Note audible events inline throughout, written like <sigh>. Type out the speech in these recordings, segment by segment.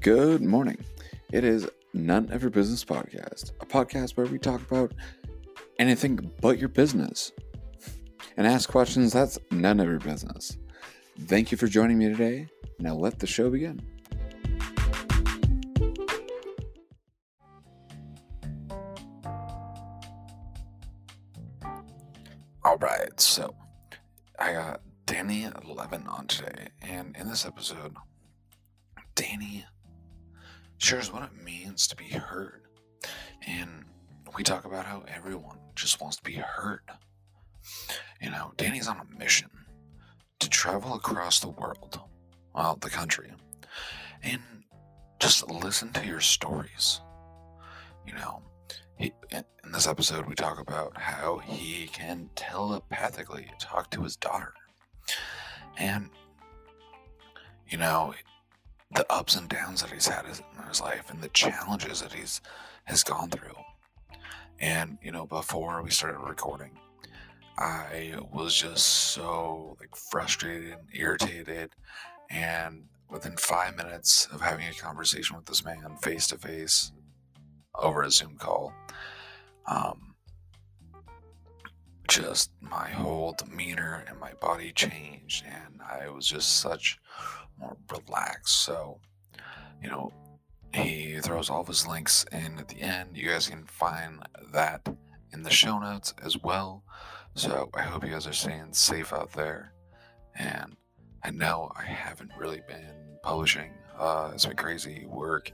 Good morning. It is None of Your Business Podcast, a podcast where we talk about anything but your business and ask questions that's none of your business. Thank you for joining me today. Now let the show begin. Means to be heard. And we talk about how everyone just wants to be heard. You know, Danny's on a mission to travel across the world, well, the country, and just listen to your stories. You know, he, in this episode, we talk about how he can telepathically talk to his daughter. And, you know, the ups and downs that he's had in his life and the challenges that he's has gone through. And, you know, before we started recording, I was just so like frustrated and irritated. And within five minutes of having a conversation with this man face to face over a Zoom call, um, just my whole demeanor and my body changed, and I was just such more relaxed. So, you know, he throws all of his links in at the end. You guys can find that in the show notes as well. So I hope you guys are staying safe out there. And I know I haven't really been publishing. Uh, it's been crazy work,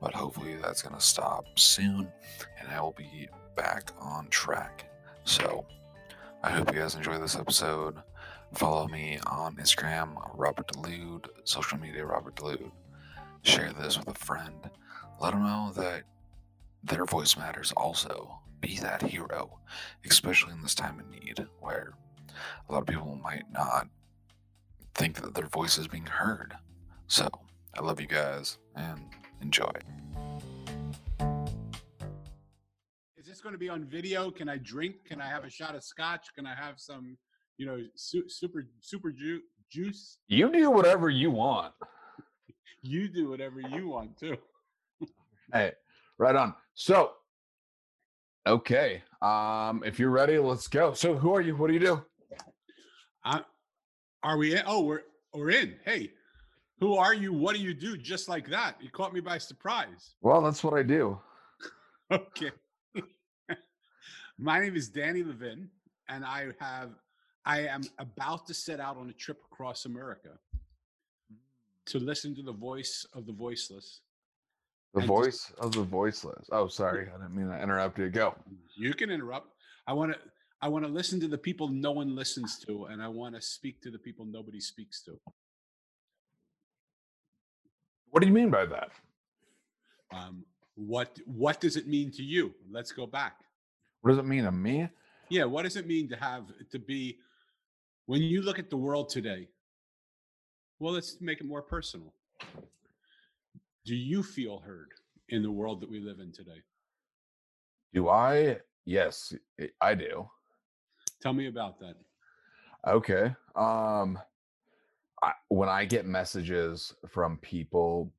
but hopefully that's going to stop soon and I will be back on track. So I hope you guys enjoy this episode. Follow me on Instagram, Robert Delude, social media, Robert Delude. Share this with a friend. Let them know that their voice matters also. Be that hero, especially in this time of need where a lot of people might not think that their voice is being heard. So, I love you guys and enjoy. Is this going to be on video? Can I drink? Can I have a shot of scotch? Can I have some, you know, su- super super ju- juice? You do whatever you want. You do whatever you want too. Hey, right on. So, okay. Um, if you're ready, let's go. So, who are you? What do you do? I, are we in? Oh, we're we're in. Hey, who are you? What do you do? Just like that. You caught me by surprise. Well, that's what I do. <laughs> Okay. My name is Danny Levin, and I have I am about to set out on a trip across America to listen to the voice of the voiceless. The voice of the voiceless. Oh, sorry. I didn't mean to interrupt you. Go. You can interrupt. I want to I want to listen to the people no one listens to, and I want to speak to the people nobody speaks to. What do you mean by that? Um, what what does it mean to you? Let's go back. What does it mean to me? Yeah, what does it mean to have to be when you look at the world today? Well, let's make it more personal. Do you feel heard in the world that we live in today? Do I? Yes, I- I do. Tell me about that. Okay. Um I, when I get messages from people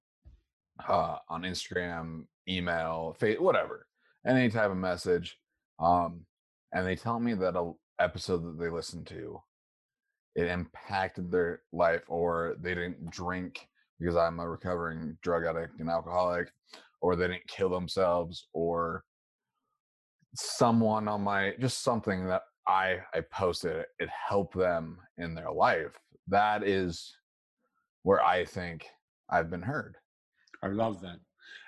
uh on Instagram, email, fa- whatever, any type of message, um, and they tell me that a episode that they listened to it impacted their life or they didn't drink because I'm a recovering drug addict and alcoholic, or they didn't kill themselves, or someone on my just something that I I posted it, it helped them in their life. That is where I think I've been heard. I love that.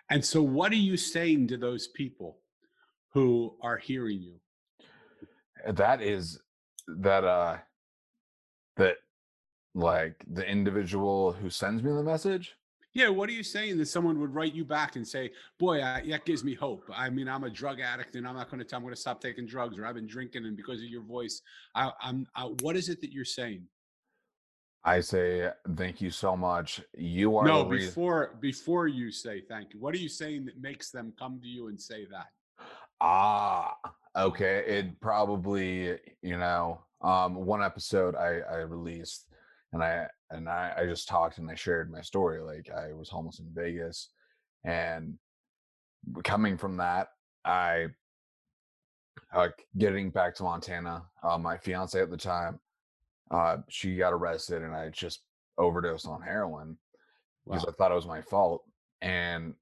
And so, what are you saying to those people who are hearing you? Uh, That is that uh that like the individual who sends me the message. Yeah, what are you saying that someone would write you back and say, "Boy, I, that gives me hope." I mean, I'm a drug addict, and I'm not going to tell. I'm going to stop taking drugs, or I've been drinking, and because of your voice, I, I'm. I, what is it that you're saying? I say thank you so much. You are No, reason. before before you say thank you, what are you saying that makes them come to you and say that? Ah, okay. It probably, you know, um, one episode I, I released, and I and I, I just talked and I shared my story. Like I was homeless in Vegas, and coming from that, I like getting back to Montana. Uh, my fiance at the time, uh, she got arrested, and I just overdosed on heroin because Wow. I thought it was my fault. And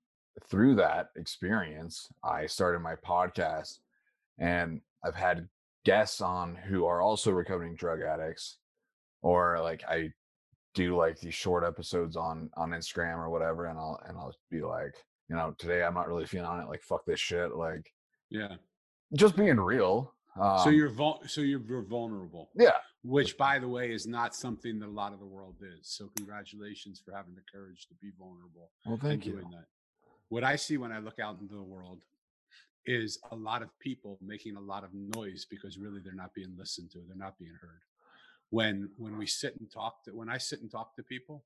through that experience, I started my podcast, and I've had guests on who are also recovering drug addicts, or like I do like these short episodes on on Instagram or whatever, and I'll and I'll be like, you know, today I'm not really feeling on it. Like fuck this shit. Like Yeah. just being real. Um, so you're vul- so you're, you're vulnerable, yeah, which by the way is not something that a lot of the world is. So congratulations for having the courage to be vulnerable well, thank you. doing that. What I see when I look out into the world is a lot of people making a lot of noise because really they're not being listened to, they're not being heard. When when we sit and talk to when I sit and talk to people,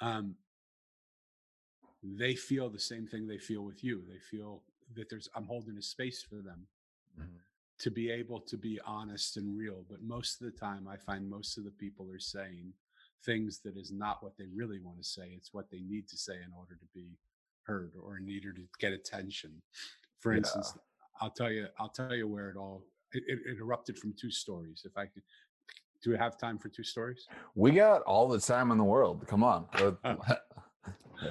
um, they feel the same thing they feel with you. They feel that there's I'm holding a space for them Mhm. to be able to be honest and real. But most of the time, I find most of the people are saying things that is not what they really want to say. It's what they need to say in order to be heard or order to get attention. For Yeah. instance, I'll tell you, I'll tell you where it all it, it, it erupted from two stories. If I could, do we have time for two stories? We got all the time in the world. Come on. <laughs> <laughs>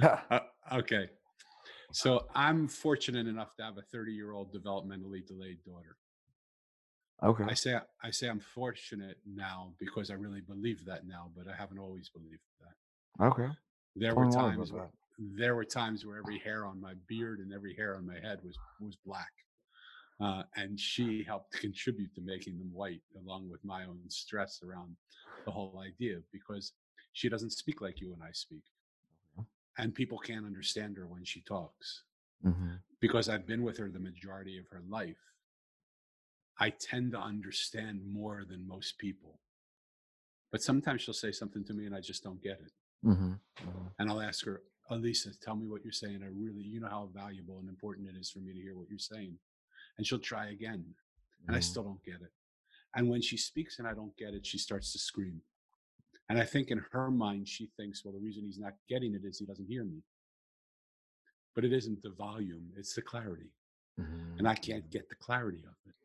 Yeah. Uh, okay. So I'm fortunate enough to have a 30 year old developmentally delayed daughter. Okay. I say I say I'm fortunate now because I really believe that now, but I haven't always believed that. Okay. There were times where, there were times where every hair on my beard and every hair on my head was was black. Uh, and she helped <laughs> contribute to making them white, along with my own stress around the whole idea, because she doesn't speak like you and I speak, and people can't understand her when she talks. Mhm. because I've been with her the majority of her life, I tend to understand more than most people. But sometimes she'll say something to me and I just don't get it. Mhm. Mhm. And I'll ask her, Elisa, tell me what you're saying. I really, you know how valuable and important it is for me to hear what you're saying. And she'll try again. And I Mhm. still don't get it. And when she speaks and I don't get it, she starts to scream. And I think in her mind, she thinks, well, the reason he's not getting it is he doesn't hear me. But it isn't the volume, it's the clarity and I can't get the clarity of it.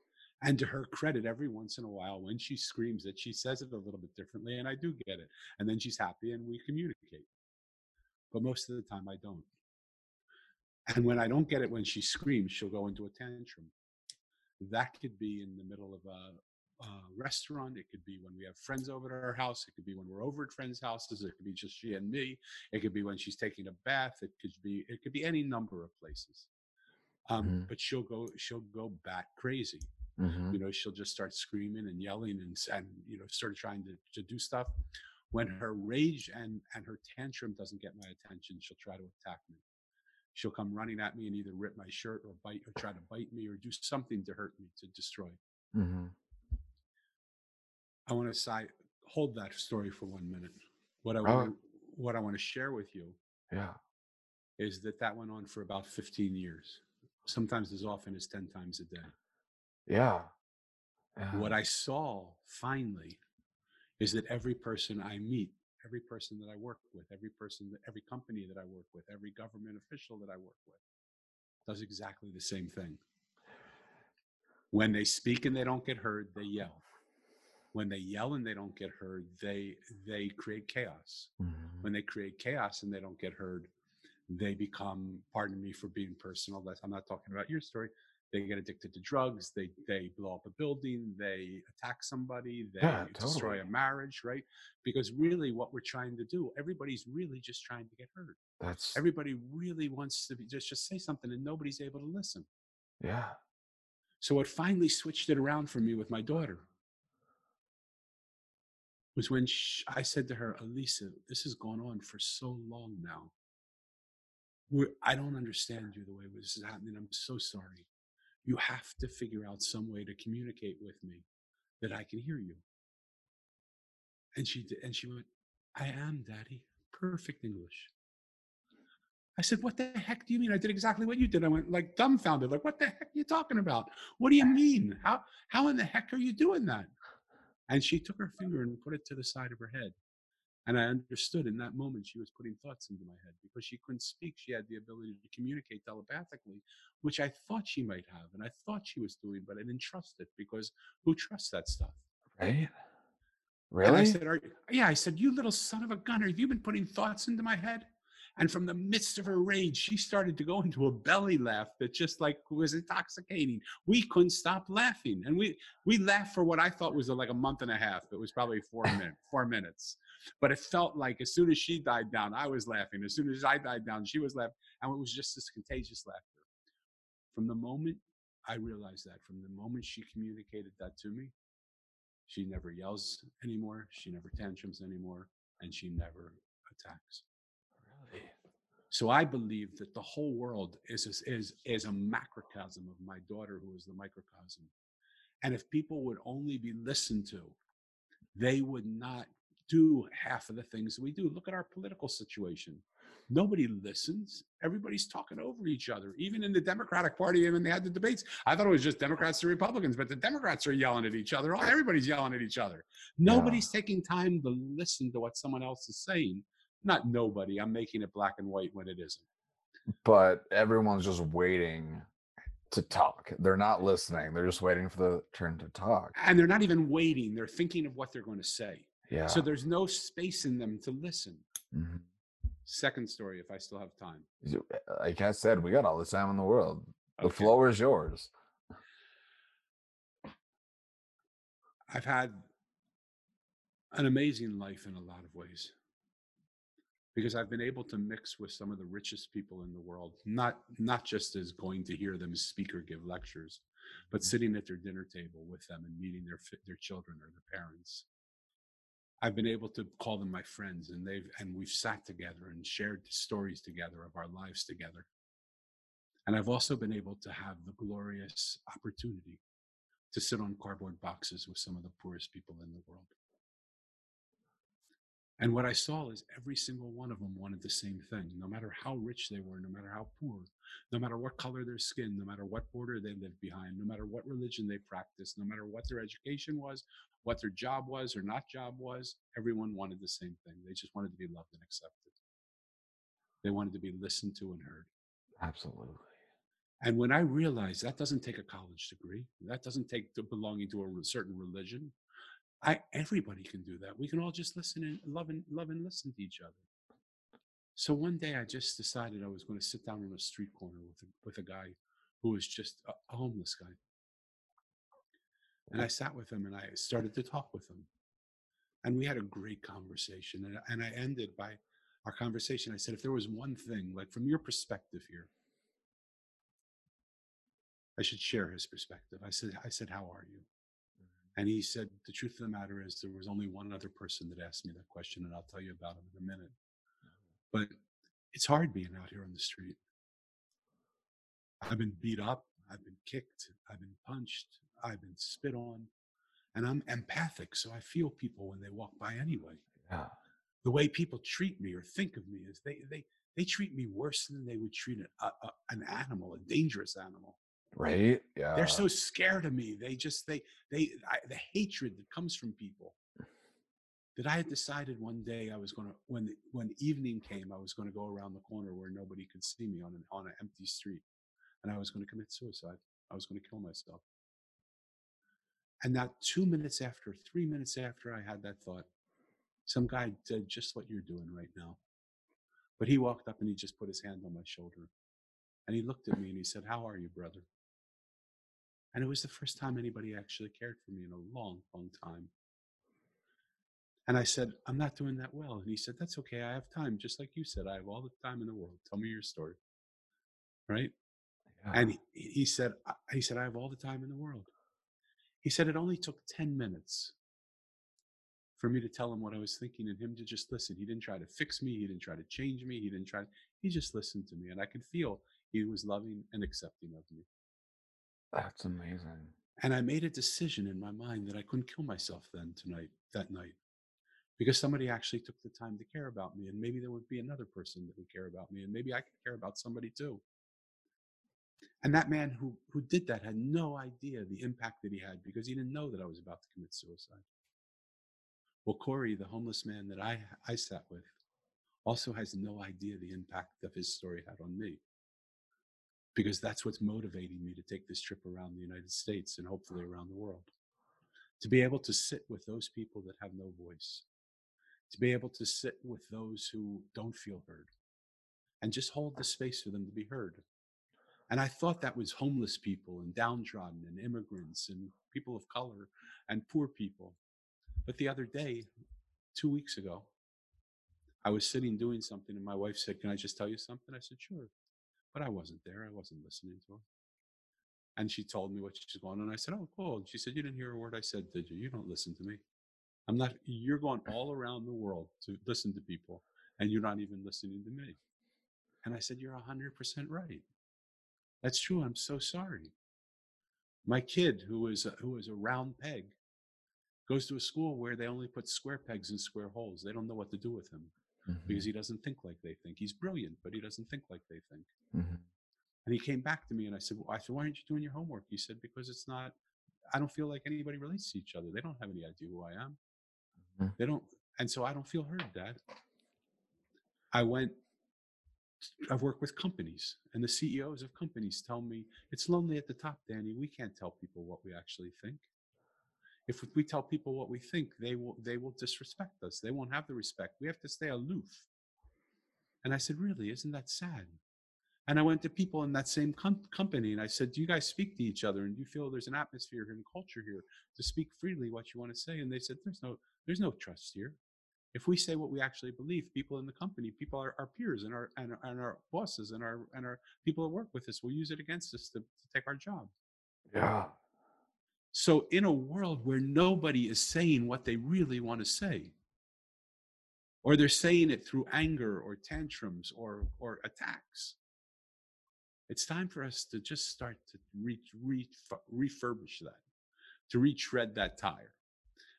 And to her credit, every once in a while, when she screams it, she says it a little bit differently, and I do get it. And then she's happy, and we communicate. But most of the time, I don't. And when I don't get it when she screams, she'll go into a tantrum. That could be in the middle of a, a restaurant. It could be when we have friends over at our house. It could be when we're over at friends' houses. It could be just she and me. It could be when she's taking a bath. It could be it could be any number of places. Um, Mhm. But she'll go she'll go back crazy. Mhm. You know, she'll just start screaming and yelling and and you know start trying to, to do stuff. When her rage and and her tantrum doesn't get my attention, she'll try to attack me. She'll come running at me and either rip my shirt or bite or try to bite me or do something to hurt me to destroy. Mhm. I want to side hold that story for one minute. What I want what I want to share with you Yeah. is that that went on for about 15 years, sometimes as often as 10 times a day. Yeah. Yeah. What I saw finally is that every person I meet, every person that I work with, every person, that, every company that I work with, every government official that I work with does exactly the same thing. When they speak and they don't get heard, they yell. When they yell and they don't get heard, they they create chaos. Mhm. When they create chaos and they don't get heard, they become, pardon me for being personal, that's, I'm not talking about your story. They get addicted to drugs. They they blow up a building. They attack somebody. They Yeah, destroy a marriage, right? Because really, what we're trying to do, everybody's really just trying to get heard. That's Everybody really wants to be just just say something, and nobody's able to listen. yeah. So what finally switched it around for me with my daughter was when sh I said to her, Elisa, this has gone on for so long now. We're, I don't understand you the way this is happening. I'm so sorry. You have to figure out some way to communicate with me that I can hear you. And she did, and she went, I am, Daddy. Perfect English. I said, What the heck do you mean? I did exactly what you did. I went like dumbfounded, like, what the heck are you talking about? What do you mean? How how in the heck are you doing that? And she took her finger and put it to the side of her head. And I understood in that moment she was putting thoughts into my head because she couldn't speak. She had the ability to communicate telepathically, which I thought she might have. And I thought she was doing, but I didn't trust it because who trusts that stuff? Right? And I Really? said, Are, Yeah, I said, You little son of a gunner, have you been putting thoughts into my head? And from the midst of her rage, she started to go into a belly laugh that just like was intoxicating. We couldn't stop laughing. And we we laughed for what I thought was like a month and a half. It was probably four <laughs> minutes, four minutes. But it felt like as soon as she died down, I was laughing. As soon as I died down, she was laughing. And it was just this contagious laughter. From the moment I realized that, from the moment she communicated that to me, she never yells anymore. She never tantrums anymore. And she never attacks. Really? So I believe that the whole world is is is, is a macrocosm of my daughter, who is the microcosm. And if people would only be listened to, they would not do half of the things that we do. Look at our political situation. Nobody listens. Everybody's talking over each other. Even in the Democratic Party, when they had the debates, I thought it was just Democrats and Republicans, but the Democrats are yelling at each other. Everybody's yelling at each other. Nobody's taking time to listen to what someone else is saying. Not nobody. I'm making it black and white when it isn't. But everyone's just waiting to talk. They're not listening. They're just waiting for the turn to talk. And they're not even waiting. They're thinking of what they're going to say. Yeah. So there's no space in them to listen. Mhm. Second story, if I still have time. Like I said, we got all the time in the world. The Okay. floor is yours. I've had an amazing life in a lot of ways because I've been able to mix with some of the richest people in the world, not not just as going to hear them speak or give lectures, but sitting at their dinner table with them and meeting their their children or their parents. I've been able to call them my friends, and they've and we've sat together and shared stories together of our lives together. And I've also been able to have the glorious opportunity to sit on cardboard boxes with some of the poorest people in the world. And what I saw is every single one of them wanted the same thing, no matter how rich they were, no matter how poor, no matter what color their skin, no matter what border they lived behind, no matter what religion they practiced, no matter what their education was, what their job was or not job was, everyone wanted the same thing. They just wanted to be loved and accepted. They wanted to be listened to and heard. Absolutely. And when I realized that doesn't take a college degree, that doesn't take belonging to a certain religion. I everybody can do that. We can all just listen and love and love and listen to each other. So one day I just decided I was going to sit down on a street corner with a, with a guy who was just a homeless guy. And I sat with him and I started to talk with him. And we had a great conversation. And, and I ended by our conversation. I said, if there was one thing, like from your perspective here, I should share his perspective. I said, I said, how are you? Mm-hmm. And he said, the truth of the matter is there was only one other person that asked me that question, and I'll tell you about him in a minute. Mm-hmm. But it's hard being out here on the street. I've been beat up, I've been kicked, I've been punched, I've been spit on, and I'm empathic, so I feel people when they walk by anyway. Yeah. The way people treat me or think of me is they they they treat me worse than they would treat an, a, a, an animal, a dangerous animal. Right? Yeah. They're so scared of me. They just they they I, the hatred that comes from people. That I had decided one day I was going to when the, when evening came I was going to go around the corner where nobody could see me on an on an empty street, and I was going to commit suicide. I was going to kill myself. And not two minutes after, three minutes after I had that thought, some guy did just what you're doing right now. But he walked up and he just put his hand on my shoulder, and he looked at me and he said, "How are you, brother?" And it was the first time anybody actually cared for me in a long, long time. And I said, I'm not doing that well. And he said, That's okay. I have time. Just like you said, I have all the time in the world. Tell me your story. Right? Yeah. And he, he said, I- he said, I have all the time in the world. He said, it only took 10 minutes for me to tell him what I was thinking and him to just listen. He didn't try to fix me. He didn't try to change me. He didn't try, he just listened to me. And I could feel he was loving and accepting of me. That's amazing. And I made a decision in my mind that I couldn't kill myself then tonight, that night, because somebody actually took the time to care about me. And maybe there would be another person that would care about me. And maybe I could care about somebody too. And that man who, who did that had no idea the impact that he had because he didn't know that I was about to commit suicide. Well, Corey, the homeless man that I, I sat with, also has no idea the impact of his story had on me. Because that's what's motivating me to take this trip around the United States and hopefully around the world. To be able to sit with those people that have no voice, to be able to sit with those who don't feel heard, and just hold the space for them to be heard. And I thought that was homeless people and downtrodden and immigrants and people of color and poor people. But the other day, two weeks ago, I was sitting doing something and my wife said, Can I just tell you something? I said, Sure. But I wasn't there. I wasn't listening to her. And she told me what she's going on. I said, Oh, cool. And she said, You didn't hear a word I said, did you? You don't listen to me. I'm not, you're going all around the world to listen to people and you're not even listening to me. And I said, You're 100% right. That's true. I'm so sorry. My kid, who is a, who is a round peg, goes to a school where they only put square pegs in square holes. They don't know what to do with him Mhm, because he doesn't think like they think. He's brilliant, but he doesn't think like they think. mhm. And he came back to me and I said, well, I said, why aren't you doing your homework? He said, because it's not, I don't feel like anybody relates to each other. They don't have any idea who I am. Mhm. They don't. And so I don't feel heard, dad. I went, I've worked with companies and the CEOs of companies tell me it's lonely at the top, Danny. We can't tell people what we actually think. If we tell people what we think, they will they will disrespect us. They won't have the respect. We have to stay aloof. And I said, really, isn't that sad? And I went to people in that same com- company and I said, Do you guys speak to each other? And do you feel there's an atmosphere and culture here to speak freely what you want to say? And they said, There's no, there's no trust here. If we say what we actually believe, people in the company, people are our peers and our and, and our bosses and our and our people that work with us will use it against us to, to take our job. Yeah. So in a world where nobody is saying what they really want to say, or they're saying it through anger or tantrums or or attacks, it's time for us to just start to re, re, refurbish that, to retread that tire,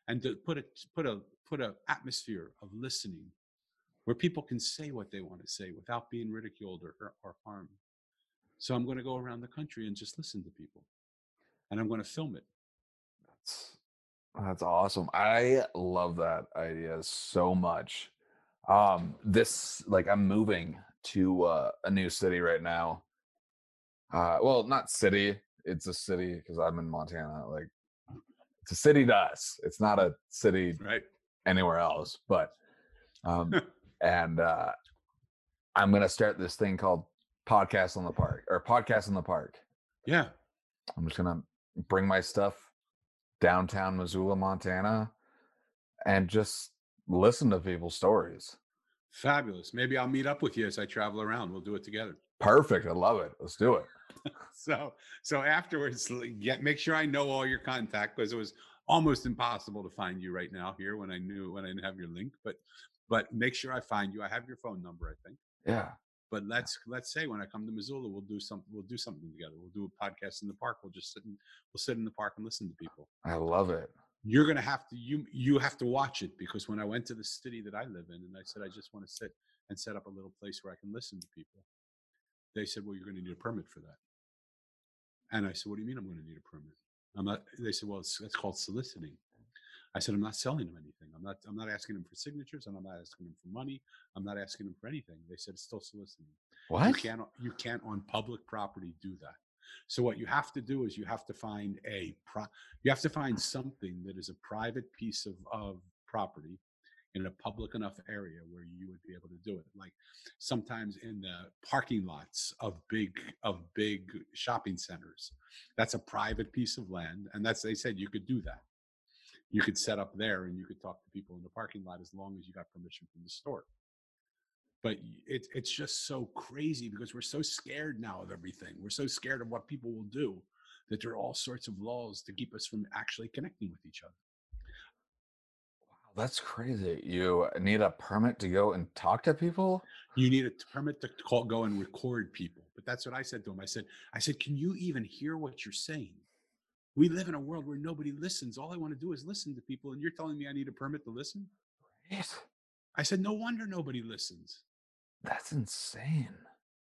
and to put a put a put an atmosphere of listening, where people can say what they want to say without being ridiculed or or, harmed. So I'm going to go around the country and just listen to people, and I'm going to film it. That's that's awesome. I love that idea so much. Um, this like I'm moving to uh, a new city right now. Uh, well, not city. It's a city because I'm in Montana. Like, it's a city to us. It's not a city Right. Anywhere else. But, um, and uh, I'm gonna start this thing called Podcast on the Park or Podcast in the Park. Yeah. I'm just gonna bring my stuff downtown Missoula, Montana, and just listen to people's stories. Fabulous. Maybe I'll meet up with you as I travel around. We'll do it together. Perfect. I love it. Let's do it. <laughs> So, so afterwards, get make sure I know all your contact because it was almost impossible to find you right now here when I knew when I didn't have your link. But, but make sure I find you. I have your phone number, I think. Yeah. But let's let's say when I come to Missoula, we'll do something. We'll do something together. We'll do a podcast in the park. We'll just sit in, we'll sit in the park and listen to people. I love it. You're gonna have to you you have to watch it because when I went to the city that I live in and I said I just want to sit and set up a little place where I can listen to people, they said, "Well, you're going to need a permit for that." And I said, "What do you mean I'm going to need a permit?" I'm not. They said, "Well, it's, it's called soliciting." I said, "I'm not selling them anything. I'm not. I'm not asking them for signatures, and I'm not asking them for money. I'm not asking them for anything." They said, "It's still soliciting." You What? can't you can't on public property do that. So what you have to do is you have to find a pro, you have to find something that is a private piece of, of property in a public enough area where you would be able to do it. Like sometimes in the parking lots of big of big shopping centers. That's a private piece of land. And that's they said you could do that. You could set up there and you could talk to people in the parking lot as long as you got permission from the store but it's it's just so crazy because we're so scared now of everything. We're so scared of what people will do that there are all sorts of laws to keep us from actually connecting with each other. That's crazy. You need a permit to go and talk to people? You need a permit to call, go and record people. But that's what I said to him. I said, I said, can you even hear what you're saying? We live in a world where nobody listens. All I want to do is listen to people, and you're telling me I need a permit to listen? Right. I said, no wonder nobody listens. That's insane.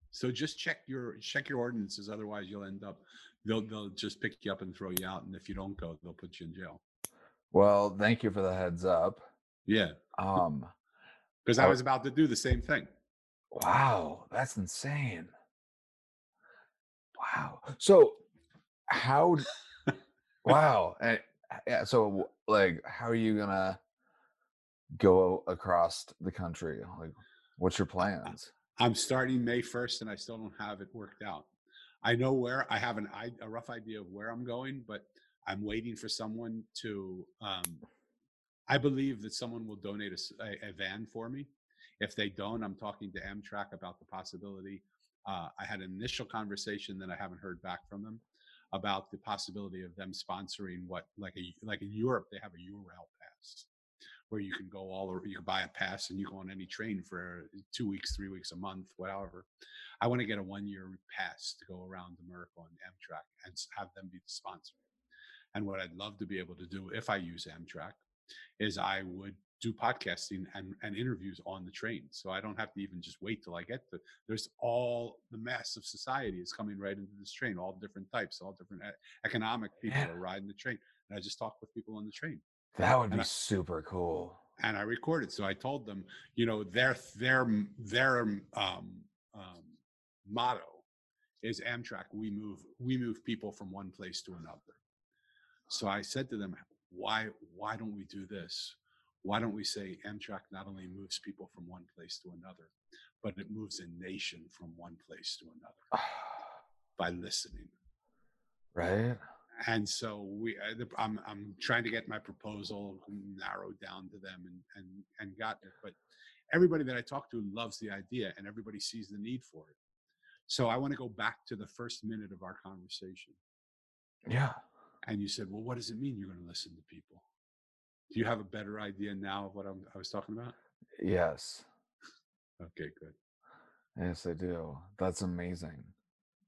So just check your check your ordinances, otherwise you'll end up they'll they'll just pick you up and throw you out, and if you don't go, they'll put you in jail. Well, thank you for the heads up. Yeah, Um, because I Oh. was about to do the same thing. wow, that's insane. Wow. So, how? wow. eh, Yeah. So, like, how are you gonna go across the country? Like, what's your plans? I'm starting May 1st, and I still don't have it worked out. I know where I have an i- a rough idea of where I'm going, but I'm waiting for someone to. Um, I believe that someone will donate a van for me. If they don't, I'm talking to Amtrak about the possibility. Uh, I had an initial conversation, that I haven't heard back from them about the possibility of them sponsoring what, like a like in Europe, they have a Eurail pass where you can go all over. You can buy a pass and you go on any train for two weeks, three weeks, a month, whatever. I want to get a one year pass to go around America on Amtrak and have them be the sponsor. And what I'd love to be able to do if I use Amtrak is I would do podcasting and, and interviews on the train. So I don't have to even just wait till I get to there's all the mass of society is coming right into this train, all different types, all different economic people Yeah. are riding the train. And I just talk with people on the train That would And be I- super cool. and I recorded. So I told them, you know, their their their um, um, motto is Amtrak. We move we move people from one place to another. So I said to them, why why don't we do this? Why don't we say Amtrak not only moves people from one place to another, but it moves a nation from one place to another <sighs> by listening right? and so we uh, i'm i'm trying to get my proposal narrowed down to them and and and gotten it but everybody that i talk to loves the idea and everybody sees the need for it so i want to go back to the first minute of our conversation Yeah. And you said well what does it mean you're going to listen to people do you have a better idea now of what I'm, i was talking about Yes. okay good Yes, I do. That's amazing.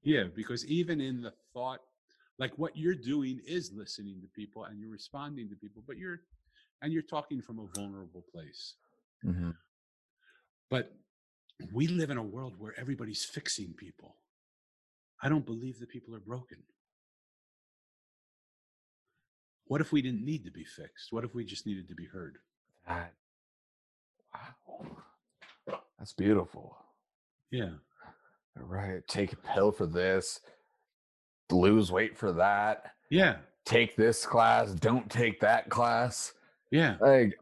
yeah because even in the thought like what you're doing is listening to people and you're responding to people but you're and you're talking from a vulnerable place hmm But we live in a world where everybody's fixing people. I don't believe that people are broken. What if we didn't need to be fixed? What if we just needed to be heard? That. Wow. That's beautiful. Yeah. Right. Take a pill for this. Lose weight for that. Yeah. Take this class. Don't take that class. Yeah. Like,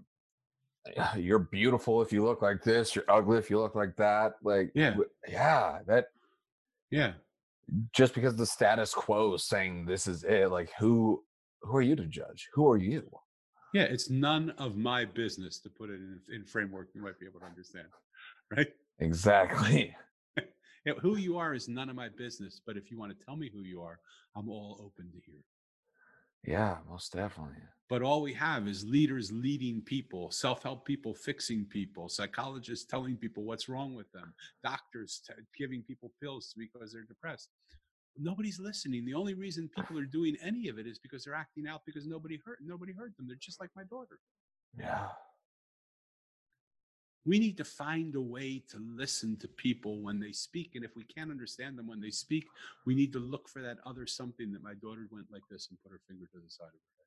you're beautiful if you look like this. You're ugly if you look like that. Like, Yeah. yeah. That Yeah. just because the status quo is saying this is it. Like, who who are you to judge? Who are you? Yeah. It's none of my business to put it in, in framework you might be able to understand. <laughs> Right? Exactly. <laughs> <laughs> Who you are is none of my business. But if you want to tell me who you are, I'm all open to hear. Yeah, most definitely. But all we have is leaders leading people, self help people fixing people, psychologists telling people what's wrong with them, doctors t- giving people pills because they're depressed. Nobody's listening. The only reason <sighs> people are doing any of it is because they're acting out because nobody heard nobody heard them. They're just like my daughter. Yeah. We need to find a way to listen to people when they speak. And if we can't understand them when they speak, we need to look for that other something that my daughter went like this and put her finger to the side of her head.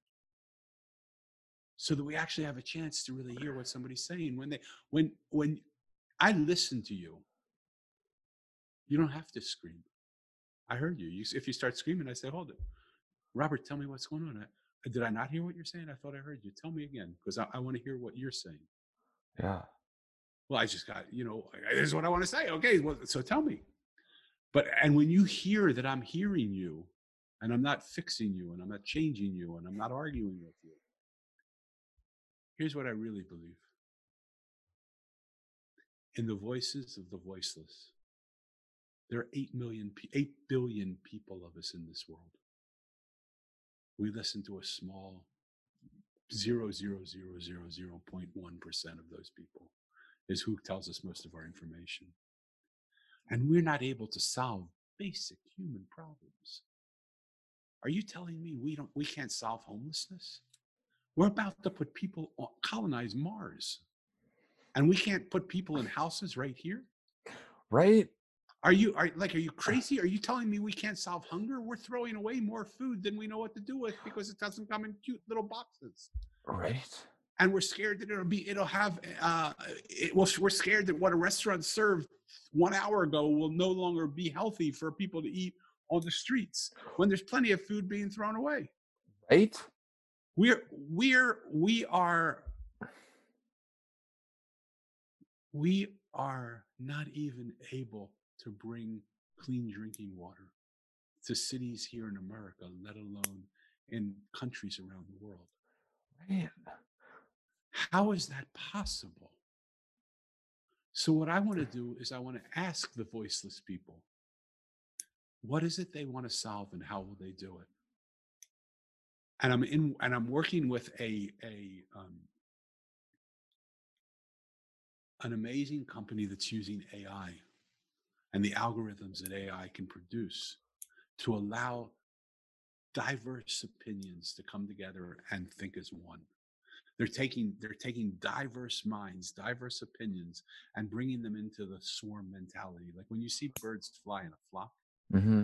So that we actually have a chance to really hear what somebody's saying. When they when when I listen to you, you don't have to scream. I heard you. you if you start screaming, I say, hold it. Robert, tell me what's going on. I, uh, did I not hear what you're saying? I thought I heard you. Tell me again, because I, I want to hear what you're saying. Yeah. Well, I just got, you know, this is what I want to say. Okay, well, so tell me. But and when you hear that I'm hearing you, and I'm not fixing you, and I'm not changing you, and I'm not arguing with you, here's what I really believe: in the voices of the voiceless, there are eight million, pe- eight billion people of us in this world. We listen to a small zero zero zero zero zero point one percent of those people is who tells us most of our information. And we're not able to solve basic human problems. Are you telling me we don't we can't solve homelessness? We're about to put people on colonize Mars. And we can't put people in houses right here? Right? Are you are like are you crazy? Are you telling me we can't solve hunger? We're throwing away more food than we know what to do with because it doesn't come in cute little boxes. Right? and we're scared that it'll be it'll have uh it, well we're scared that what a restaurant served one hour ago will no longer be healthy for people to eat on the streets when there's plenty of food being thrown away Right? we're we're we are we are not even able to bring clean drinking water to cities here in america let alone in countries around the world. Man. how is that possible? So what i want to do is i want to ask the voiceless people what is it they want to solve and how will they do it? And i'm in and i'm working with a a um, an amazing company that's using ai and the algorithms that ai can produce to allow diverse opinions to come together and think as one. They're taking they're taking diverse minds diverse opinions and bringing them into the swarm mentality. Like when you see birds fly in a flock Mm-hmm.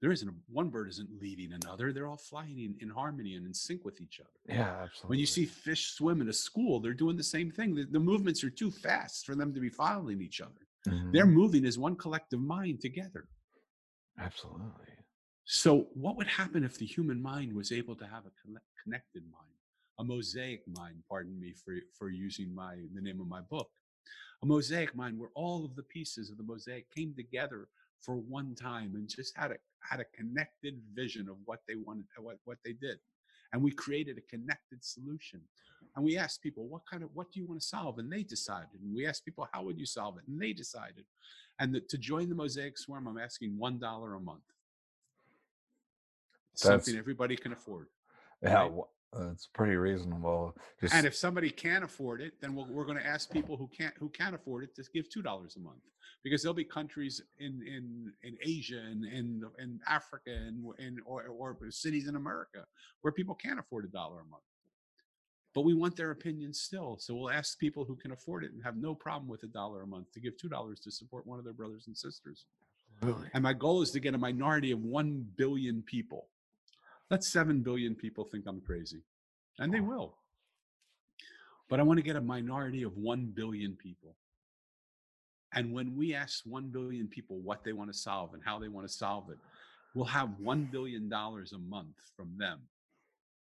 there isn't a, one bird isn't leading another. They're all flying in, in harmony and in sync with each other. Yeah, absolutely. when you see fish swim in a school they're doing the same thing. The, the movements are too fast for them to be following each other Mhm. they're moving as one collective mind together absolutely. so what would happen if the human mind was able to have a connected mind a mosaic mind pardon me for, for using my the name of my book a mosaic mind where all of the pieces of the mosaic came together for one time and just had a had a connected vision of what they wanted what, what they did and we created a connected solution. And we asked people what kind of what do you want to solve? And they decided. And we asked people how would you solve it? And they decided. And the, to join the mosaic swarm i'm asking one dollar a month. It's something everybody can afford Yeah, Right. Uh, wha- that's pretty reasonable. Just and if somebody can't afford it then we'll, we're going to ask people who can't who can't afford it to give two dollars a month because there'll be countries in in in asia and in in africa and in or, or cities in america where people can't afford a dollar a month but we want their opinions still so we'll ask people who can afford it and have no problem with a dollar a month to give two dollars to support one of their brothers and sisters Absolutely. and my goal is to get a minority of 1 billion people. Let 7 billion people think I'm crazy. And they oh. will. But I want to get a minority of 1 billion people. And when we ask 1 billion people what they want to solve and how they want to solve it, we'll have $1 billion a month from them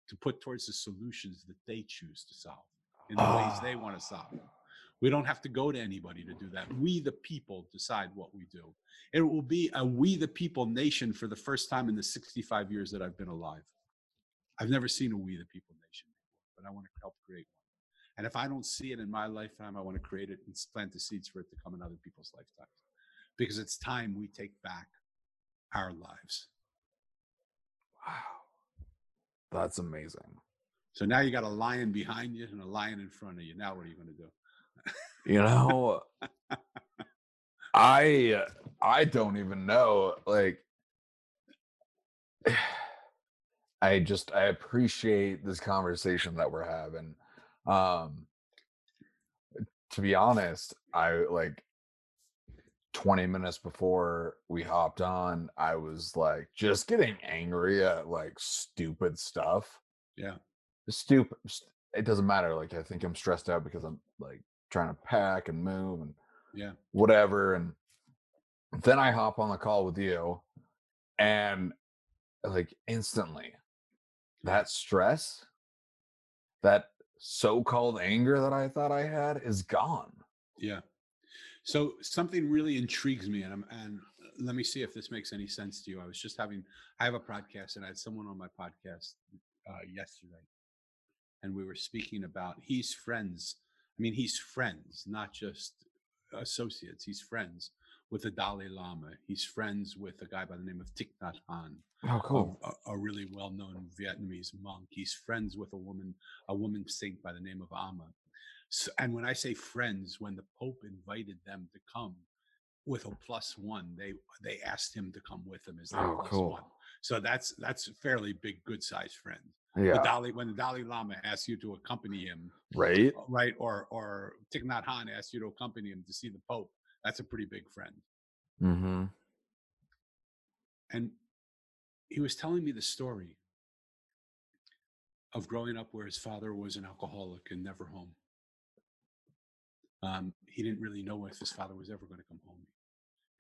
to put towards the solutions that they choose to solve in the ways ah. they want to solve. We don't have to go to anybody to do that. We, the people, decide what we do. It will be a we, the people nation for the first time in the 65 years that I've been alive. I've never seen a we, the people nation before, but I want to help create one. And if I don't see it in my lifetime, I want to create it and plant the seeds for it to come in other people's lifetimes. Because it's time we take back our lives. Wow. That's amazing. So now you got a lion behind you and a lion in front of you. Now what are you going to do? You know, I I don't even know. Like, <sighs> I just I appreciate this conversation that we're having. Um, to be honest, I like 20 minutes before we hopped on, I was like just getting angry at like stupid stuff. Yeah. Stupid. It doesn't matter. Like, I think I'm stressed out because I'm like trying to pack and move and Yeah. whatever. And then I hop on the call with you, and like instantly, that stress, that so called anger that I thought I had is gone. Yeah. So something really intrigues me, and I'm, and let me see if this makes any sense to you. I was just having, I have a podcast, and I had someone on my podcast uh, yesterday, and we were speaking about he's friends. I mean, he's friends, not just associates. He's friends with the Dalai Lama. He's friends with a guy by the name of Thich Nhat Hanh Oh, a, a really well-known Vietnamese monk. He's friends with a woman, a woman saint by the name of Amma. So, and when I say friends, when the Pope invited them to come with a plus one, they they asked him to come with them as their Oh, plus cool. one. So that's that's a fairly big, good sized friend. Yeah. The Dalai, when the Dalai Lama asks you to accompany him, Right. right, or or Thich Nhat Hanh asks you to accompany him to see the Pope, that's a pretty big friend. Mm-hmm. and he was telling me the story of growing up where his father was an alcoholic and never home. Um, he didn't really know if his father was ever going to come home.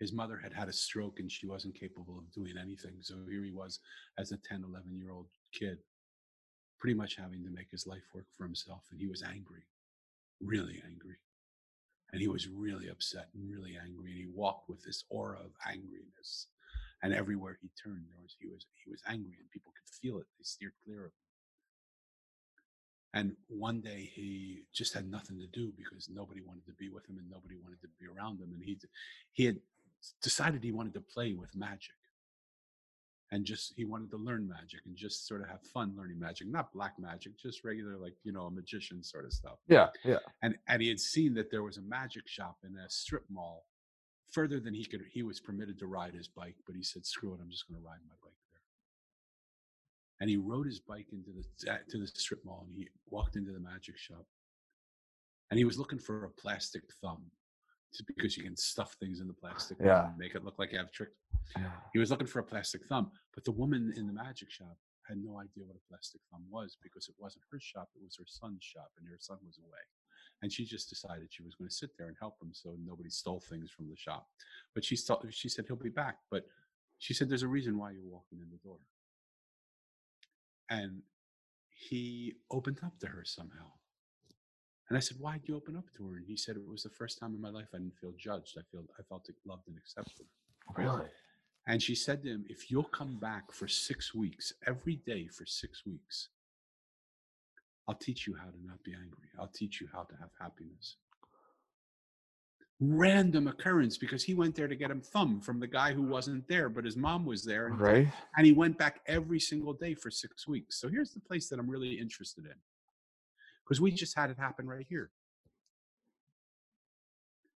His mother had had a stroke and she wasn't capable of doing anything. So here he was as a 10, 11 year old kid, pretty much having to make his life work for himself. And he was angry, really angry. And he was really upset and really angry. And he walked with this aura of angriness. And everywhere he turned, there was he was he was angry, and people could feel it. They steered clear of him. And one day he just had nothing to do because nobody wanted to be with him and nobody wanted to be around him. And he he had decided he wanted to play with magic. And just he wanted to learn magic and just sort of have fun learning magic, not black magic, just regular like you know a magician sort of stuff. Yeah, yeah. And and he had seen that there was a magic shop in a strip mall further than he could he was permitted to ride his bike, but he said, "Screw it, I'm just going to ride my bike." There. And he rode his bike into the to the strip mall and he walked into the magic shop and he was looking for a plastic thumb because you can stuff things in the plastic yeah. and make it look like you have tricks. Yeah. He was looking for a plastic thumb, but the woman in the magic shop had no idea what a plastic thumb was because it wasn't her shop; it was her son's shop, and her son was away. And she just decided she was going to sit there and help him so nobody stole things from the shop. But she, st- she said he'll be back. But she said there's a reason why you're walking in the door and he opened up to her somehow. And I said, "Why did you open up to her?" And he said, "It was the first time in my life I didn't feel judged. I feel I felt loved and accepted." Really? And she said to him, "If you'll come back for six weeks, every day for six weeks, I'll teach you how to not be angry. I'll teach you how to have happiness." random occurrence because he went there to get him thumb from the guy who wasn't there, but his mom was there. And, right. And he went back every single day for six weeks. So here's the place that I'm really interested in because we mm-hmm. just had it happen right here.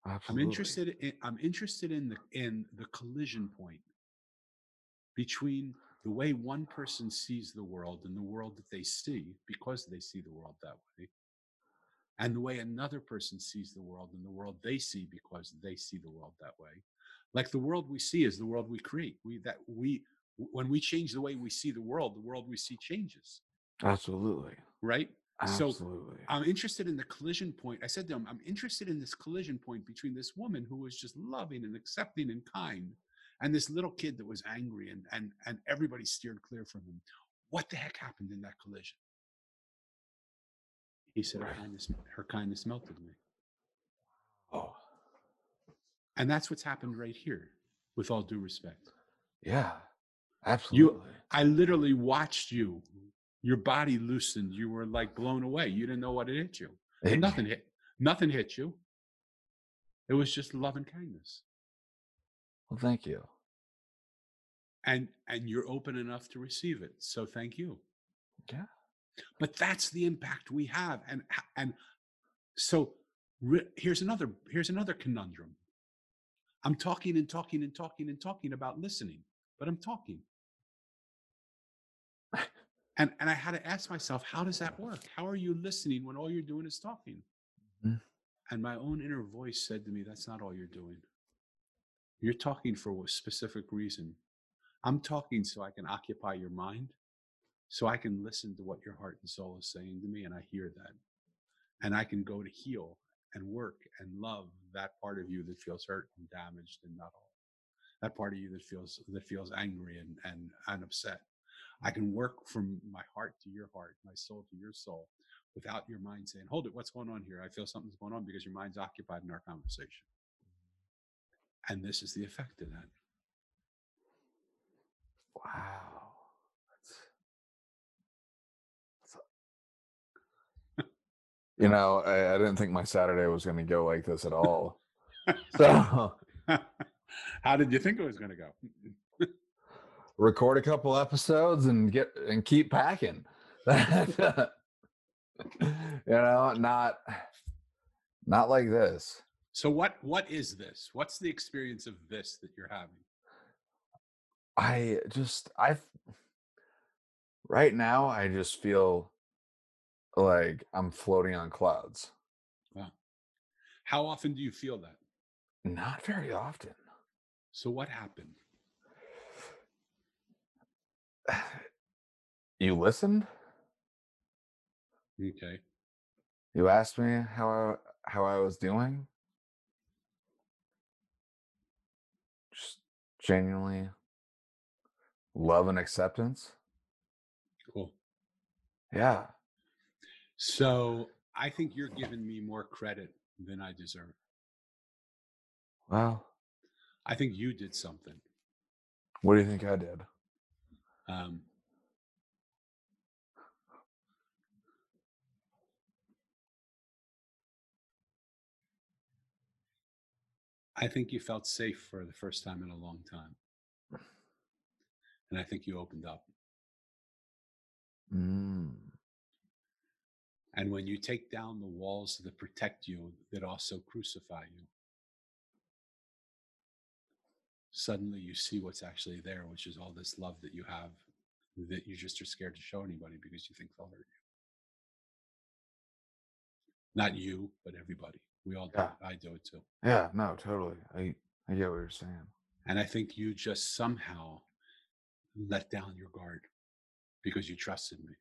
Absolutely. I'm interested in I'm interested in the in the collision point between the way one person sees the world and the world that they see because they see the world that way and the way another person sees the world and the world they see because they see the world that way. Like the world we see is the world we create. We that we when we change the way we see the world the world we see changes. Absolutely. Right absolutely so i'm interested in the collision point i said to him i'm interested in this collision point between this woman who was just loving and accepting and kind and this little kid that was angry and and and everybody steered clear from him what the heck happened in that collision he said, her kindness, her kindness melted me. Oh. And that's what's happened right here, with all due respect. Yeah, absolutely. You, I literally watched you. Your body loosened. You were like blown away. You didn't know what had hit you. Eh, it, nothing hit. Nothing hit you. It was just love and kindness. Well, thank you. And and you're open enough to receive it. So thank you. Yeah but that's the impact we have and and so re- here's another here's another conundrum i'm talking and talking and talking and talking about listening but i'm talking <laughs> and and i had to ask myself how does that work how are you listening when all you're doing is talking mm-hmm. and my own inner voice said to me that's not all you're doing you're talking for a specific reason i'm talking so i can occupy your mind so I can listen to what your heart and soul is saying to me, and I hear that. And I can go to heal and work and love that part of you that feels hurt and damaged and not all. That part of you that feels that feels angry and and, and upset. I can work from my heart to your heart, my soul to your soul, without your mind saying, Hold it, what's going on here? I feel something's going on because your mind's occupied in our conversation. And this is the effect of that. Wow. You know, I, I didn't think my Saturday was going to go like this at all. <laughs> so, how did you think it was going to go? Record a couple episodes and get and keep packing. <laughs> you know, not not like this. So what what is this? What's the experience of this that you're having? I just I right now I just feel like I'm floating on clouds. Wow. How often do you feel that? Not very often. So what happened? You listened? Okay. You asked me how I how I was doing. Just genuinely love and acceptance. Cool. Yeah. So I think you're giving me more credit than I deserve. Well, I think you did something. what do you think I did? Um, I think you felt safe for the first time in a long time. And I think you opened up. Mm. And when you take down the walls that protect you, that also crucify you, suddenly you see what's actually there, which is all this love that you have that you just are scared to show anybody because you think they'll hurt you. Not you, but everybody. We all do Yeah. it. I do it too. Yeah, no, totally. I I get what you're saying. And I think you just somehow let down your guard because you trusted me.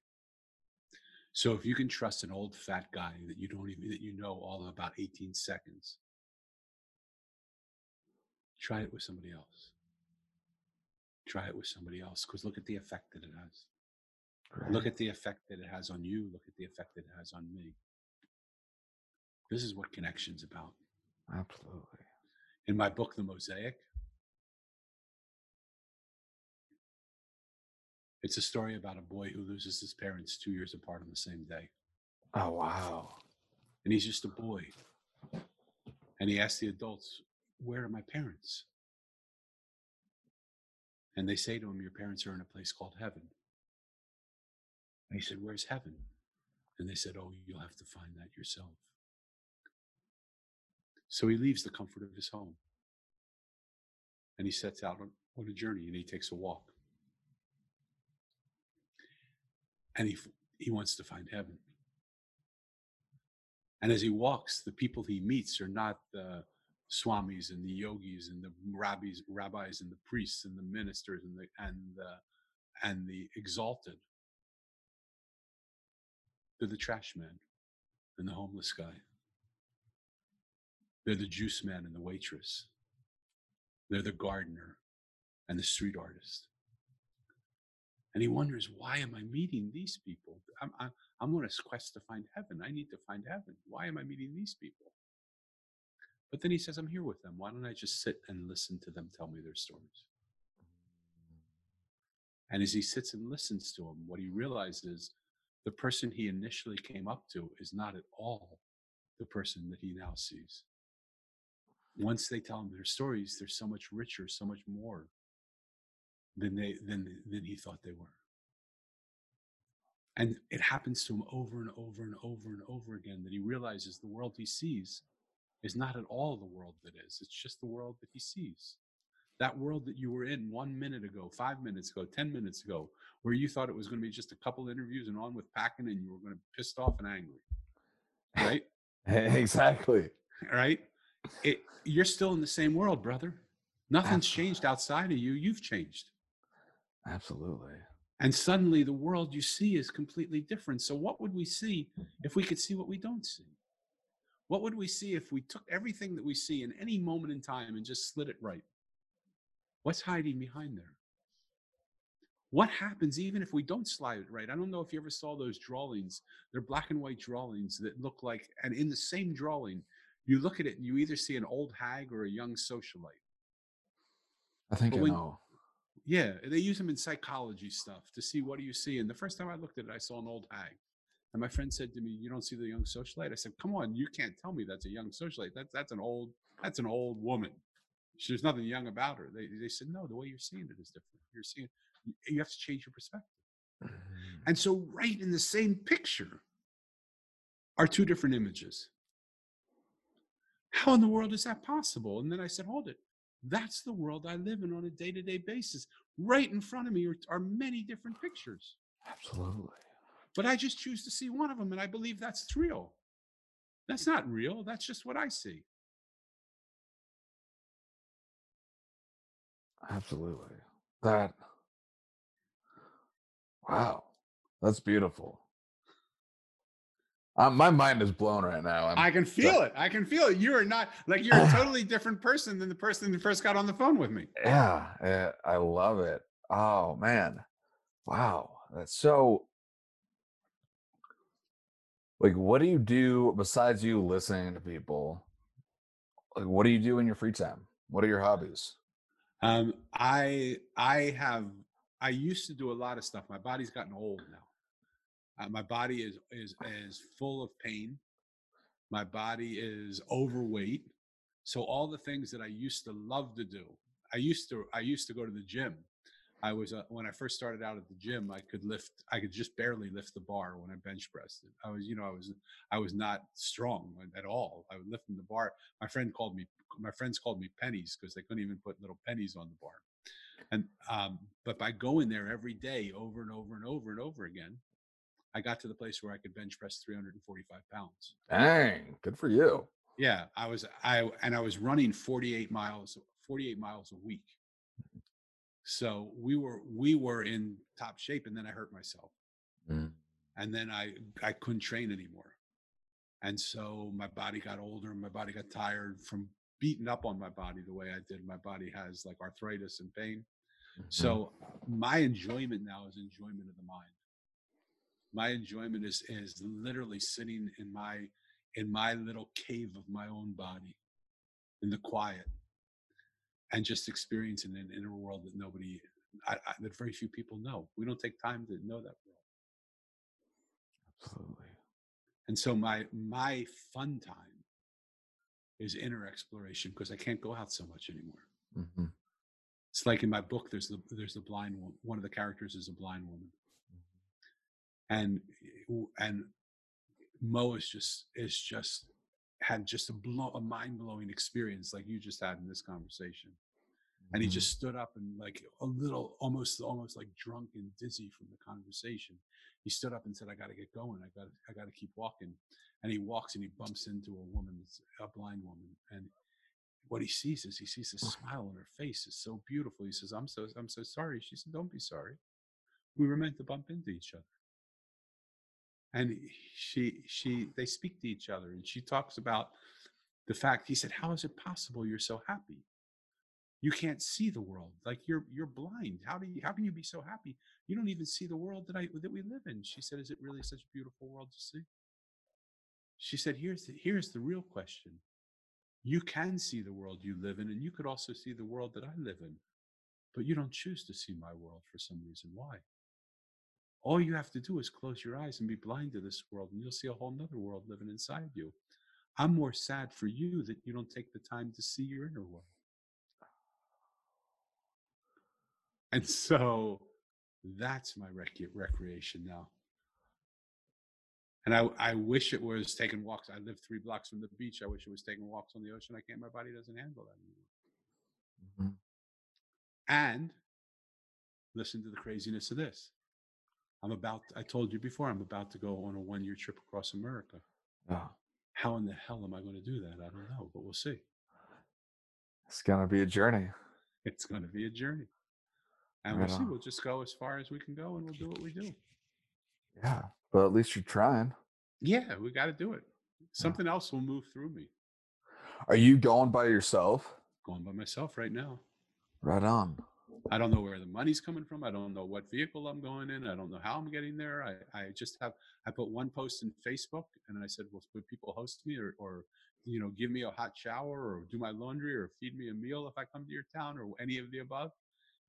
So if you can trust an old fat guy that you don't even that you know all about 18 seconds, try it with somebody else. Try it with somebody else because look at the effect that it has. Look at the effect that it has on you. Look at the effect that it has on me. This is what connection's about. Absolutely. In my book, The Mosaic, it's a story about a boy who loses his parents two years apart on the same day. Oh wow. And he's just a boy. And he asks the adults, Where are my parents? And they say to him, Your parents are in a place called heaven. And he said, Where's heaven? And they said, Oh, you'll have to find that yourself. So he leaves the comfort of his home. And he sets out on, on a journey and he takes a walk. And he, he wants to find heaven. And as he walks, the people he meets are not the swamis and the yogis and the rabbis, rabbis and the priests and the ministers and the and the and the exalted. They're the trash man and the homeless guy. They're the juice man and the waitress. They're the gardener and the street artist. And he wonders, why am I meeting these people? I'm, I'm, I'm on a quest to find heaven. I need to find heaven. Why am I meeting these people? But then he says, I'm here with them. Why don't I just sit and listen to them tell me their stories? And as he sits and listens to them, what he realizes the person he initially came up to is not at all the person that he now sees. Once they tell him their stories, they're so much richer, so much more than they than than he thought they were. And it happens to him over and over and over and over again that he realizes the world he sees is not at all the world that is. It's just the world that he sees. That world that you were in one minute ago, five minutes ago, 10 minutes ago, where you thought it was going to be just a couple interviews and on with packing and you were going to be pissed off and angry. <laughs> Right? exactly. right? It, you're still in the same world, brother. Nothing's changed outside of you. You've changed. Absolutely. And suddenly the world you see is completely different. So, what would we see if we could see what we don't see? What would we see if we took everything that we see in any moment in time and just slid it right? What's hiding behind there? What happens even if we don't slide it right? I don't know if you ever saw those drawings. They're black and white drawings that look like, and in the same drawing, you look at it and you either see an old hag or a young socialite. I think But I when- know. Yeah, they use them in psychology stuff to see what do you see. And the first time I looked at it, I saw an old hag. And my friend said to me, "You don't see the young socialite?" I said, "Come on, you can't tell me that's a young socialite. That's that's an old that's an old woman. There's nothing young about her." They they said, "No, the way you're seeing it is different. You're seeing you have to change your perspective." Mm-hmm. And so, right in the same picture are two different images. How in the world is that possible? And then I said, hold it. That's the world I live in on a day to day basis. Right in front of me are, are many different pictures, Absolutely. but I just choose to see one of them and I believe that's real. That's not real. That's just what I see. Absolutely. That. Wow. That's beautiful. Uh, my mind is blown right now. I'm, I can feel it. I can feel it. You are not like you're a <sighs> totally different person than the person that first got on the phone with me. yeah, yeah, I love it. Oh man, wow, that's so. Like, what do you do besides you listening to people? Like, what do you do in your free time? What are your hobbies? Um, I I have I used to do a lot of stuff. My body's gotten old now. Uh, my body is is is full of pain. My body is overweight. So all the things that I used to love to do, I used to I used to go to the gym. I was uh, when I first started out at the gym, I could lift I could just barely lift the bar when I bench pressed it. I was you know I was I was not strong at all. I was lifting the bar. My friend called me my friends called me pennies because they couldn't even put little pennies on the bar. And um, but by going there every day over and over and over and over again, I got to the place where I could bench press 345 pounds. Dang, good for you. Yeah, I was I and I was running 48 miles 48 miles a week. So we were we were in top shape and then I hurt myself. Mm. And then I I couldn't train anymore. And so my body got older, and my body got tired from beating up on my body the way I did. My body has like arthritis and pain. Mhm. So my enjoyment now is enjoyment of the mind. My enjoyment is is literally sitting in my in my little cave of my own body, in the quiet, and just experiencing an inner world that nobody, I, I, that very few people know. We don't take time to know that world. absolutely. And so my my fun time is inner exploration because I can't go out so much anymore. Mhm. It's like in my book, there's the there's the blind one. One of the characters is a blind woman, and and Mo is just is just had just a blow a mind blowing experience like you just had in this conversation. And he Mhm. just stood up and like a little almost almost like drunk and dizzy from the conversation. He stood up and said, "I got to get going. I got I got to keep walking." And he walks and he bumps into a woman, a blind woman, and what he sees is he sees a smile on her face. It's so beautiful. He says, "I'm so I'm so sorry." She said, "Don't be sorry. We were meant to bump into each other." And she she they speak to each other, and she talks about the fact. He said, "How is it possible you're so happy? You can't see the world. Like you're you're blind. How do you how can you be so happy? You don't even see the world that I that we live in." She said, "Is it really such a beautiful world to see?" She said, "Here's the here's the real question." you can see the world you live in, and you could also see the world that I live in. But you don't choose to see my world for some reason. Why? All you have to do is close your eyes and be blind to this world, and you'll see a whole nother world living inside you. I'm more sad for you that you don't take the time to see your inner world. And <laughs> so that's my rec- recreation now. And I, I wish it was taking walks. I live three blocks from the beach. I wish it was taking walks on the ocean. I can't. My body doesn't handle that anymore. Mhm. And listen to the craziness of this. I'm about. I told you before. I'm about to go on a one year trip across America. Yeah. How in the hell am I going to do that? I don't know, but we'll see. It's gonna be a journey. It's going to be a journey, and Right we'll see. We'll just go as far as we can go, and we'll do what we do. Yeah, but at least you're trying. Yeah, we got to do it. Something else will move through me. Are you going by yourself? Going by myself right now. Right on. I don't know where the money's coming from. I don't know what vehicle I'm going in. I don't know how I'm getting there. I, I just have I put one post in Facebook and I said, well, would people host me or, or you know, give me a hot shower or do my laundry or feed me a meal if I come to your town or any of the above?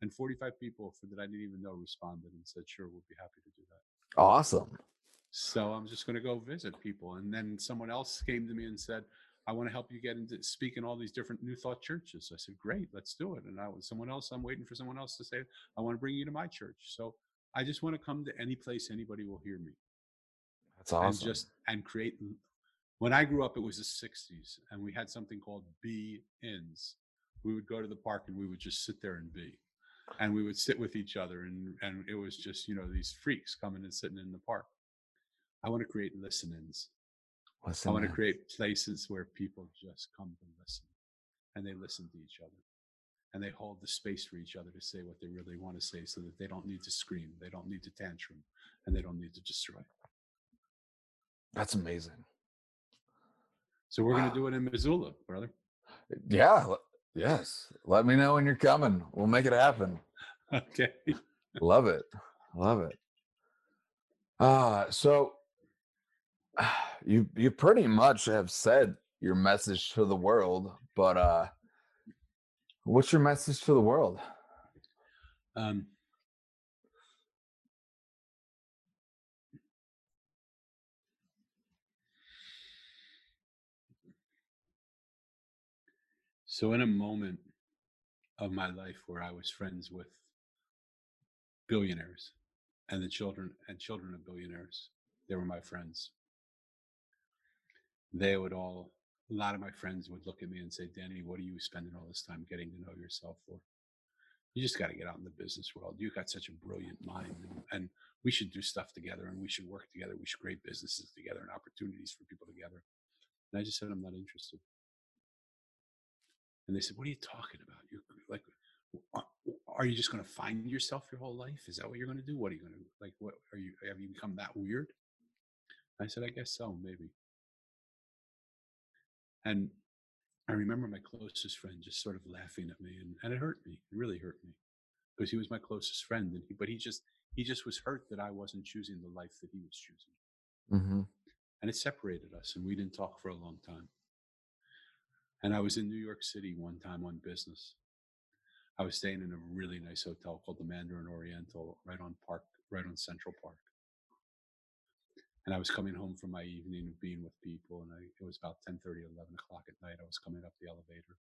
And 45 people for that I didn't even know responded and said, sure, we'll be happy to do that. Awesome. So I'm just going to go visit people. And then someone else came to me and said, I want to help you get into speak in all these different New Thought churches. I said, great, let's do it. And I was someone else, I'm waiting for someone else to say, I want to bring you to my church. So I just want to come to any place anybody will hear me That's awesome. and just and create. When I grew up, it was the 60s and we had something called be ins. We would go to the park and we would just sit there and be. And we would sit with each other and, and it was just, you know, these freaks coming and sitting in the park. I want to create listen-ins. Listen, I want to create places where people just come to listen and they listen to each other and they hold the space for each other to say what they really want to say so that they don't need to scream, they don't need to tantrum, and they don't need to destroy. That's amazing. So we're Wow. gonna do it in Missoula, brother. Yeah. Yes. Let me know when you're coming. We'll make it happen. <laughs> Okay. Love it. Love it. Uh so <sighs> you you pretty much have said your message to the world, but uh what's your message to the world? Um, so, in a moment of my life where I was friends with billionaires and the children and children of billionaires, they were my friends. They would all, a lot of my friends would look at me and say, Danny, what are you spending all this time getting to know yourself for? you just got to get out in the business world. You've got such a brilliant mind, and, and we should do stuff together, and we should work together. We should create businesses together and opportunities for people together. And I just said, I'm not interested. And they said, What are you talking about? You're like, are- uh, are you just going to find yourself your whole life? Is that what you're going to do? What are you going to like? What are you? Have you become that weird? I said, I guess so, maybe. And I remember my closest friend just sort of laughing at me, and, and it hurt me. It really hurt me because he was my closest friend, and he, but he just he just was hurt that I wasn't choosing the life that he was choosing, Mm-hmm. and it separated us, and we didn't talk for a long time. And I was in New York City one time on business. I was staying in a really nice hotel called the Mandarin Oriental, right on Park, right on Central Park. And I was coming home from my evening of being with people, and I, it was about 10, 11 o'clock at night. I was coming up the elevator,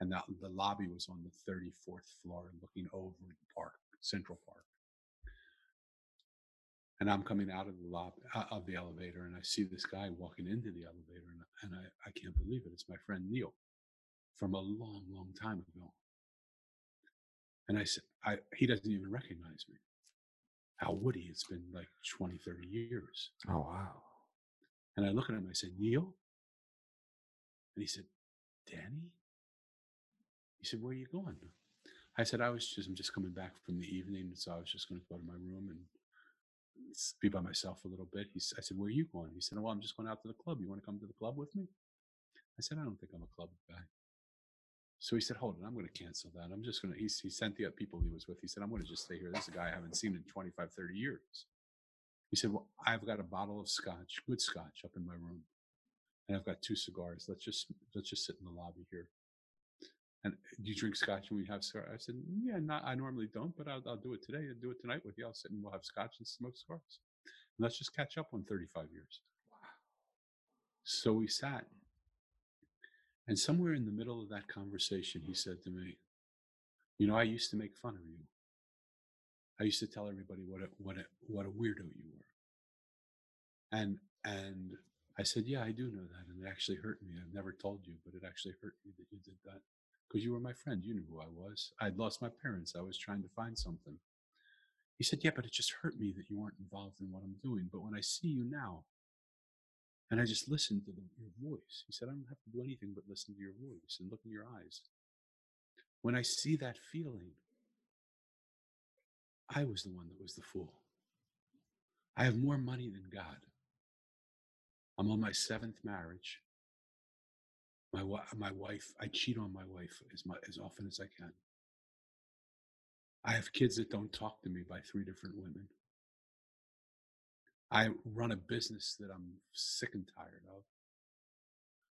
and the, the lobby was on the 34th floor, looking over the park, Central Park. And I'm coming out of the lobby, of the elevator, and I see this guy walking into the elevator, and, and I, I can't believe it. It's my friend Neil from a long, long time ago. And I said, I, he doesn't even recognize me. How Woody. It's been like 20, 30 years. Oh wow. And I look at him, I said, Neil? And he said, Danny? He said, Where are you going? I said, I was just, I'm just coming back from the evening. So I was just going to go to my room and be by myself a little bit. He, I said, Where are you going? He said, Well, I'm just going out to the club. You want to come to the club with me? I said, I don't think I'm a club guy. So he said, Hold on, I'm going to cancel that. I'm just going to, he, he sent the uh, people he was with. He said, I'm going to just stay here. This is a guy I haven't seen in 25, 30 years. He said, Well, I've got a bottle of scotch, good scotch, up in my room. And I've got two cigars. Let's just let's just sit in the lobby here. And uh, do you drink scotch when we have cigar? I said, Yeah, not I normally don't, but I'll, I'll do it today. I'll do it tonight with you. I'll sit and we'll have scotch and smoke cigars. And let's just catch up on 35 years. Wow. So we sat. And somewhere in the middle of that conversation, he said to me, You know, I used to make fun of you. I used to tell everybody what a what a what a weirdo you were. And and I said, Yeah, I do know that. And it actually hurt me. I've never told you, but it actually hurt me that you did that. Because you were my friend. You knew who I was. I'd lost my parents. I was trying to find something. He said, Yeah, but it just hurt me that you weren't involved in what I'm doing. But when I see you now, and I just listened to your voice, he said, I don't have to do anything but listen to your voice and look in your eyes. When I see that feeling, I was the one that was the fool. I have more money than God. I'm on my seventh marriage. My, my wife, I cheat on my wife as, as often as I can. I have kids that don't talk to me by three different women. I run a business that I'm sick and tired of.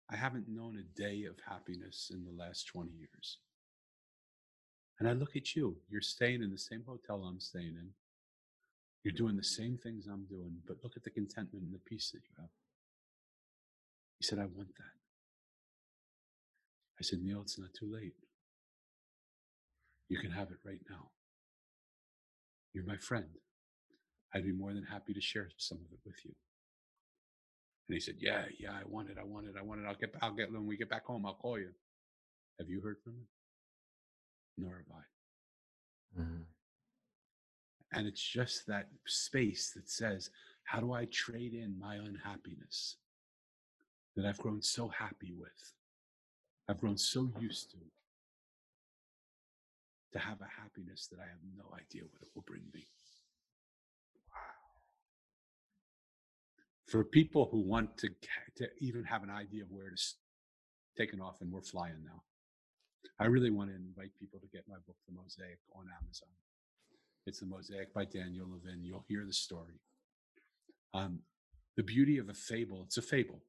I haven't known a day of happiness in the last 20 years. And I look at you. You're staying in the same hotel I'm staying in. You're doing the same things I'm doing, but look at the contentment and the peace that you have. He said, I want that. I said, Neil, it's not too late. You can have it right now. You're my friend. I'd be more than happy to share some of it with you. And he said, Yeah, yeah, I want it. I want it. I want it. I'll get I'll get when we get back home, I'll call you. Have you heard from him? Nor have I. Mhm. And it's just that space that says, How do I trade in my unhappiness that I've grown so happy with? I've grown so used to to have a happiness that I have no idea what it will bring me. For people who want to to even have an idea of where to taking off, and we're flying now. I really want to invite people to get my book, The Mosaic, on Amazon. It's The Mosaic by Daniel Levin. You'll hear the story. Um, the beauty of a fable, it's a fable.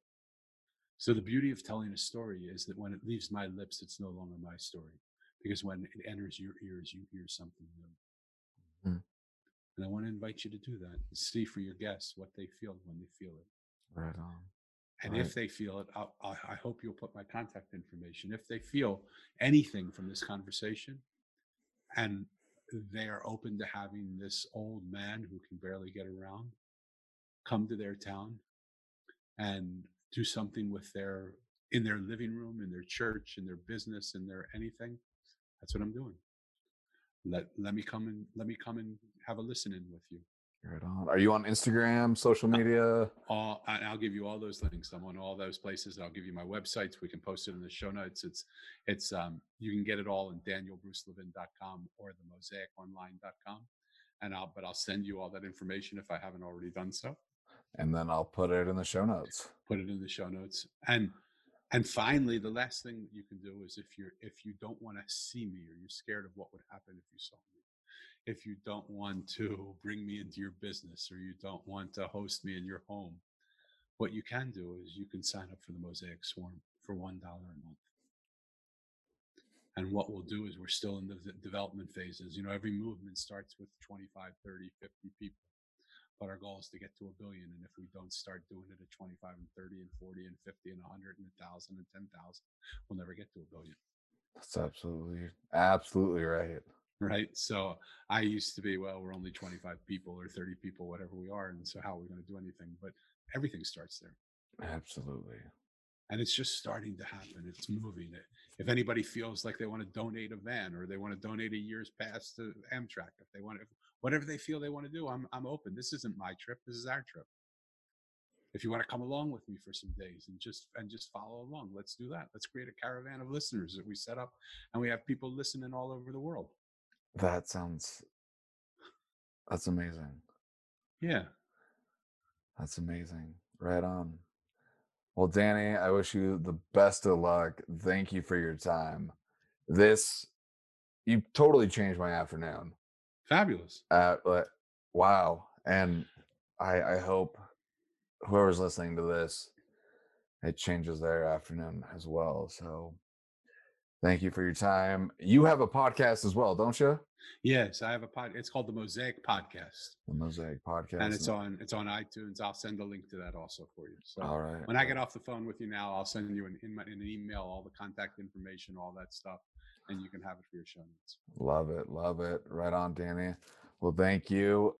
So the beauty of telling a story is that when it leaves my lips, it's no longer my story. Because when it enters your ears, you hear something new. Mhm. And I want to invite you to do that. and See for your guests what they feel when they feel it. Right on. And Right. if they feel it, I'll, I I hope you'll put my contact information. If they feel anything from this conversation and they are open to having this old man who can barely get around come to their town and do something with their in their living room, in their church, in their business, in their anything, that's what I'm doing. Let let me come and let me come and have a listen in with you. Right on. Are you on Instagram, social media? all I'll give you all those links. I'm on all those places. I'll give you my websites. We can post it in the show notes. It's it's um you can get it all in danielbrucelevin.com or the mosaiconline.com. And I'll but I'll send you all that information if I haven't already done so. And then I'll put it in the show notes. Put it in the show notes. And and finally, the last thing that you can do is if you're if you don't want to see me or you're scared of what would happen if you saw me, if you don't want to bring me into your business or you don't want to host me in your home, what you can do is you can sign up for the Mosaic Swarm for one dollar a month. And what we'll do is we're still in the development phases. You know, every movement starts with 25, 30, 50 people. But our goal is to get to a billion. And if we don't start doing it at 25 and 30 and 40 and 50 and 100 and 1,000 and 10,000, we'll never get to a billion. That's absolutely, absolutely right. Right. So I used to be, well, we're only 25 people or 30 people, whatever we are. And so how are we going to do anything? But everything starts there. Absolutely. and it's just starting to happen. It's moving. It. If anybody feels like they want to donate a van or they want to donate a year's pass to Amtrak, if they want to, whatever they feel they want to do, I'm I'm open. This isn't my trip. This is our trip. If you want to come along with me for some days and just and just follow along, let's do that. Let's create a caravan of listeners that we set up, and we have people listening all over the world. That sounds, that's amazing. Yeah. That's amazing. Right on. Well, Danny, I wish you the best of luck. Thank you for your time. This, you totally changed my afternoon. Fabulous. Uh, but wow. And I, I hope whoever's listening to this, it changes their afternoon as well. So thank you for your time. You have a podcast as well, don't you? Yes, I have a pod. It's called the Mosaic Podcast, The Mosaic Podcast. and it's on it's on iTunes. I'll send a link to that also for you. So All right. when I get off the phone with you now, I'll send you an, in, my, in an email all the contact information, all that stuff, and you can have it for your show notes. Love it. Love it. Right on, Danny. Well, thank you.